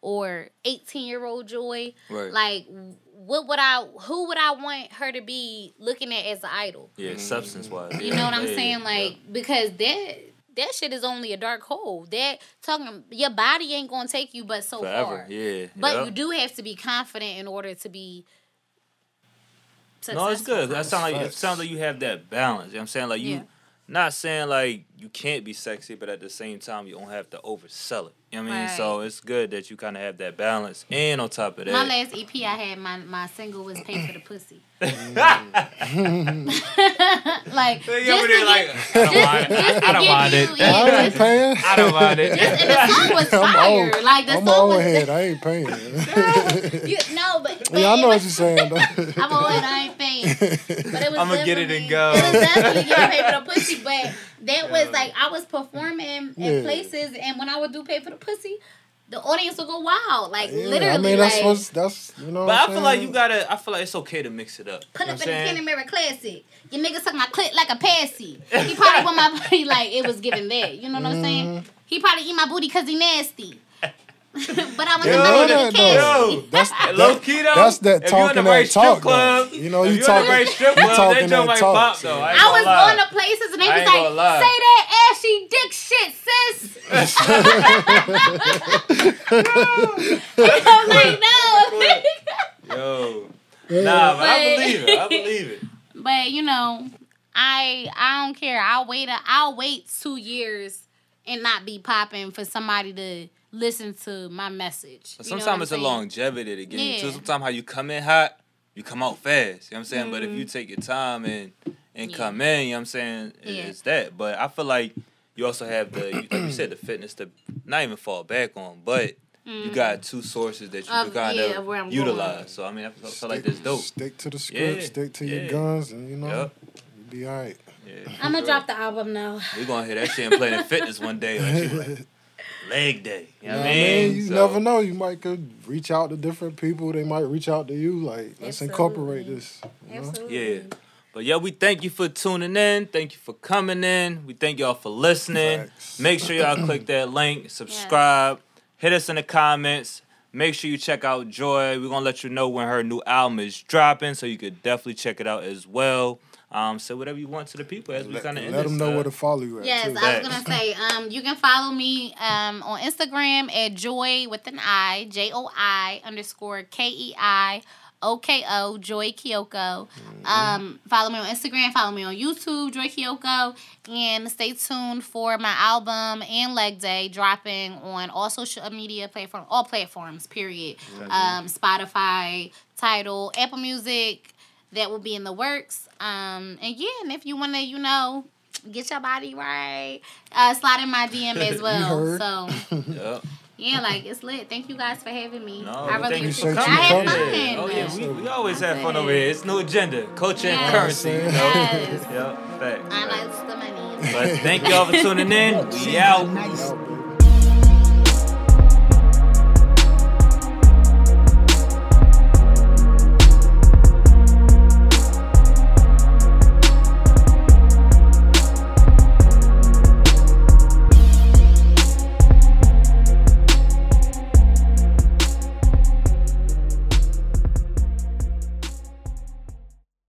or 18 year old Joi, Right. like what would I who would I want her to be looking at as an idol? yeah, mm-hmm. substance wise. You know what I'm saying? Like because that that shit is only a dark hole. That talking your body ain't gonna take you but so forever, far. yeah. But Yup. you do have to be confident in order to be No, it's good. That sounds like it sounds like you have that balance. You know what I'm saying? Like you Yeah. not saying like you can't be sexy, but at the same time you don't have to oversell it. You know what You know what I mean? Right. So it's good that you kind of have that balance. And on top of that, My last EP I had, my my single was "Pay for the Pussy." [laughs] [laughs] like Yeah, just but to they're like, get, I don't mind it. [laughs] just to I don't give mind you, it. I yeah, ain't just, paying. I don't mind it. just- and the song was I'm fire. old. Like the I'm song old was. head. I ain't paying. You, no, but, but yeah, I it know what you're saying though. I'm old and I ain't paying. But it was I'ma get it and go. It was definitely getting paid for the pussy, but that was like I was performing in places, and when I would do pay for the pussy, the audience would go wild, like Yeah, literally. I mean, that's like, what's that's you know. But what I I'm feel like you gotta. I feel like it's okay to mix it up. Put you up in I'm the saying? Penny Mirror Classic. Your nigga suck my clit like a passy. He probably want my [laughs] booty like it was giving that. You know what I'm saying? Mm-hmm. He probably eat my booty because he nasty. [laughs] but I was Yo, a know better that, than though. Cassie. That's Low key though. that's that if you in talking the right that talk, club, though. You know, you you talking- the right strip you talking that that talk. pop though. I, I was gonna lie. going to places and they was like, lie. say that ashy dick shit, sis. [laughs] [laughs] I'm like, no. Yo, nah, but I believe it. I believe it. But you know, I I don't care. I'll wait. A, I'll wait two years and not be popping for somebody to listen to my message. But You know what sometimes I'm it's a longevity to game too. Yeah. Sometimes how you come in hot, you come out fast. You know what I'm saying? But if you Mhm. take your time and and Yeah. come in, you know what I'm saying? it- Yeah. It's that. But I feel like you also have the you- like you said the fitness to not even fall back on, but you got two sources that you Mm-hmm. Can kind yeah, of where I'm utilize. going. So I mean, I feel, I feel like that's dope. Stick to the script. Yeah, Stick to yeah. your guns, and you know, Yep. you'll be all right. Yeah. I'm gonna drop the album now. We're gonna hear that shit and play in Fitness one day. [laughs] Like, like, leg day. You know Nah, what I mean? you So- never know. You might could reach out to different people. They might reach out to you. Like, let's incorporate this. you know? Absolutely. Yeah. But yeah, we thank you for tuning in. Thank you for coming in. We thank y'all for listening. Facts. Make sure y'all click [clears throat] that link, subscribe, hit us in the comments. Make sure you check out Joi. We're gonna let you know when her new album is dropping, so you could definitely check it out as well. Um, say whatever you want to the people as we Let, kind of end let them know uh, where to follow you at. Yes, too. I was gonna say, um, you can follow me um on Instagram at Joi with an I, J O I underscore K E I O K O, Joi Keioko. Um, follow me on Instagram, follow me on YouTube, Joi Keioko, and stay tuned for my album and leg day dropping on all social media platform, all platforms. Period. Um, Spotify, Tidal, Apple Music. That will be in the works. Um, and yeah, and if you wanna, you know, get your body right, uh, slide in my DM as [laughs] well. so yeah. yeah, like it's lit. Thank you guys for having me. No, I really thank you for appreciate I had coming. fun. Oh yeah, we, we always have fun over here. It's no agenda, culture and Yes. currency. You know. Yes. Yep, facts. I facts. like the money. But thank y'all for tuning in. We out. Out.